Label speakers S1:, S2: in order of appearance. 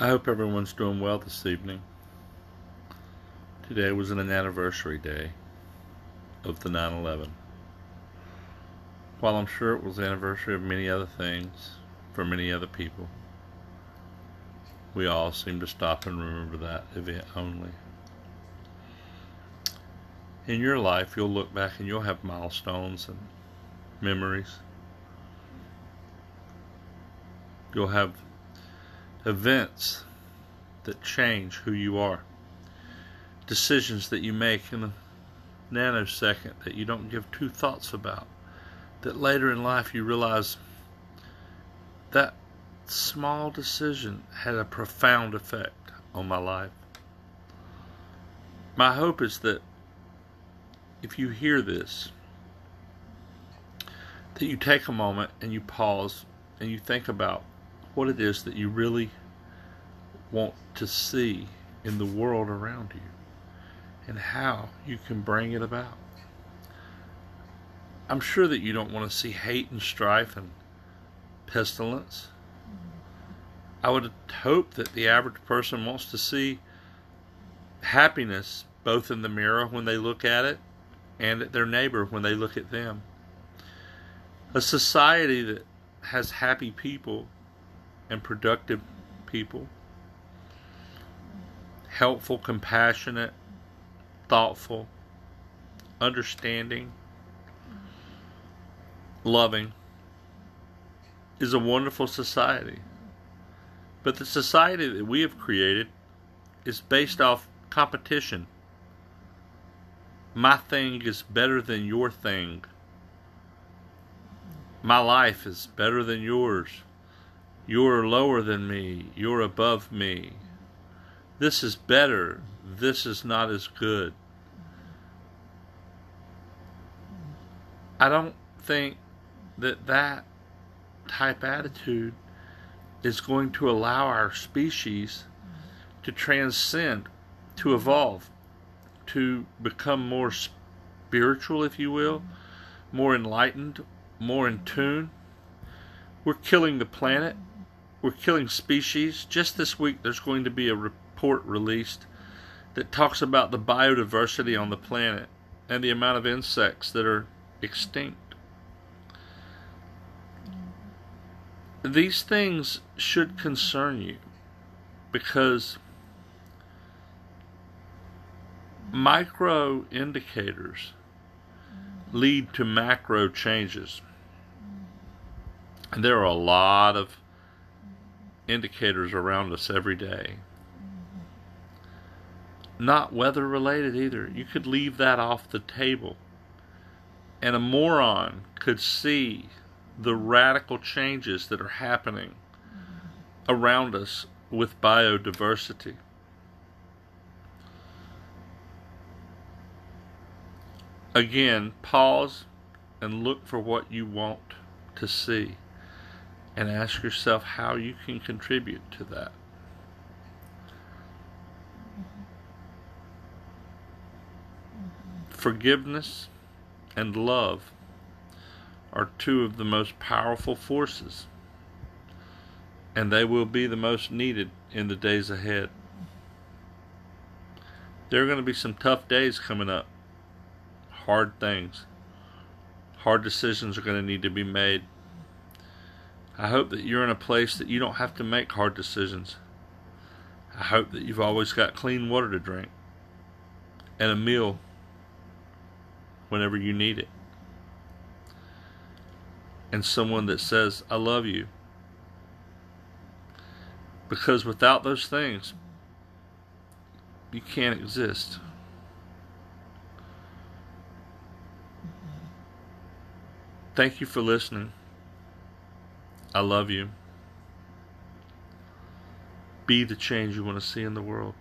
S1: I hope everyone's doing well this evening. Today was an anniversary day of the 9 11. While I'm sure it was the anniversary of many other things for many other people, we all seem to stop and remember that event only. In your life, you'll look back and you'll have milestones and memories. You'll have events that change who you are, decisions that you make in a nanosecond that you don't give two thoughts about, that later in life you realize that small decision had a profound effect on my life. My hope is that if you hear this, that you take a moment and you pause and you think about what it is that you really want to see in the world around you and how you can bring it about. I'm sure that you don't want to see hate and strife and pestilence. I would hope that the average person wants to see happiness both in the mirror when they look at it and at their neighbor when they look at them. A society that has happy people and productive people, helpful, compassionate, thoughtful, understanding, loving, is a wonderful society. But the society that we have created is based off competition. My thing is better than your thing. My life is better than yours. You're lower than me. You're above me. This is better. This is not as good. I don't think that that type attitude is going to allow our species to transcend, to evolve, to become more spiritual, if you will, more enlightened, more in tune. We're killing the planet. We're killing species. Just this week, there's going to be a report released that talks about the biodiversity on the planet and the amount of insects that are extinct. These things should concern you because micro indicators lead to macro changes. And there are a lot of indicators around us every day. Not weather related either. You could leave that off the table. And a moron could see the radical changes that are happening around us with biodiversity. Again, pause and look for what you want to see and ask yourself how you can contribute to that. Forgiveness and love are two of the most powerful forces, and they will be the most needed in the days ahead. There are going to be some tough days coming up, hard things. Hard decisions are going to need to be made. I hope that you're in a place that you don't have to make hard decisions. I hope that you've always got clean water to drink and a meal whenever you need it and someone that says, I love you. Because without those things, you can't exist. Thank you for listening. I love you. Be the change you want to see in the world.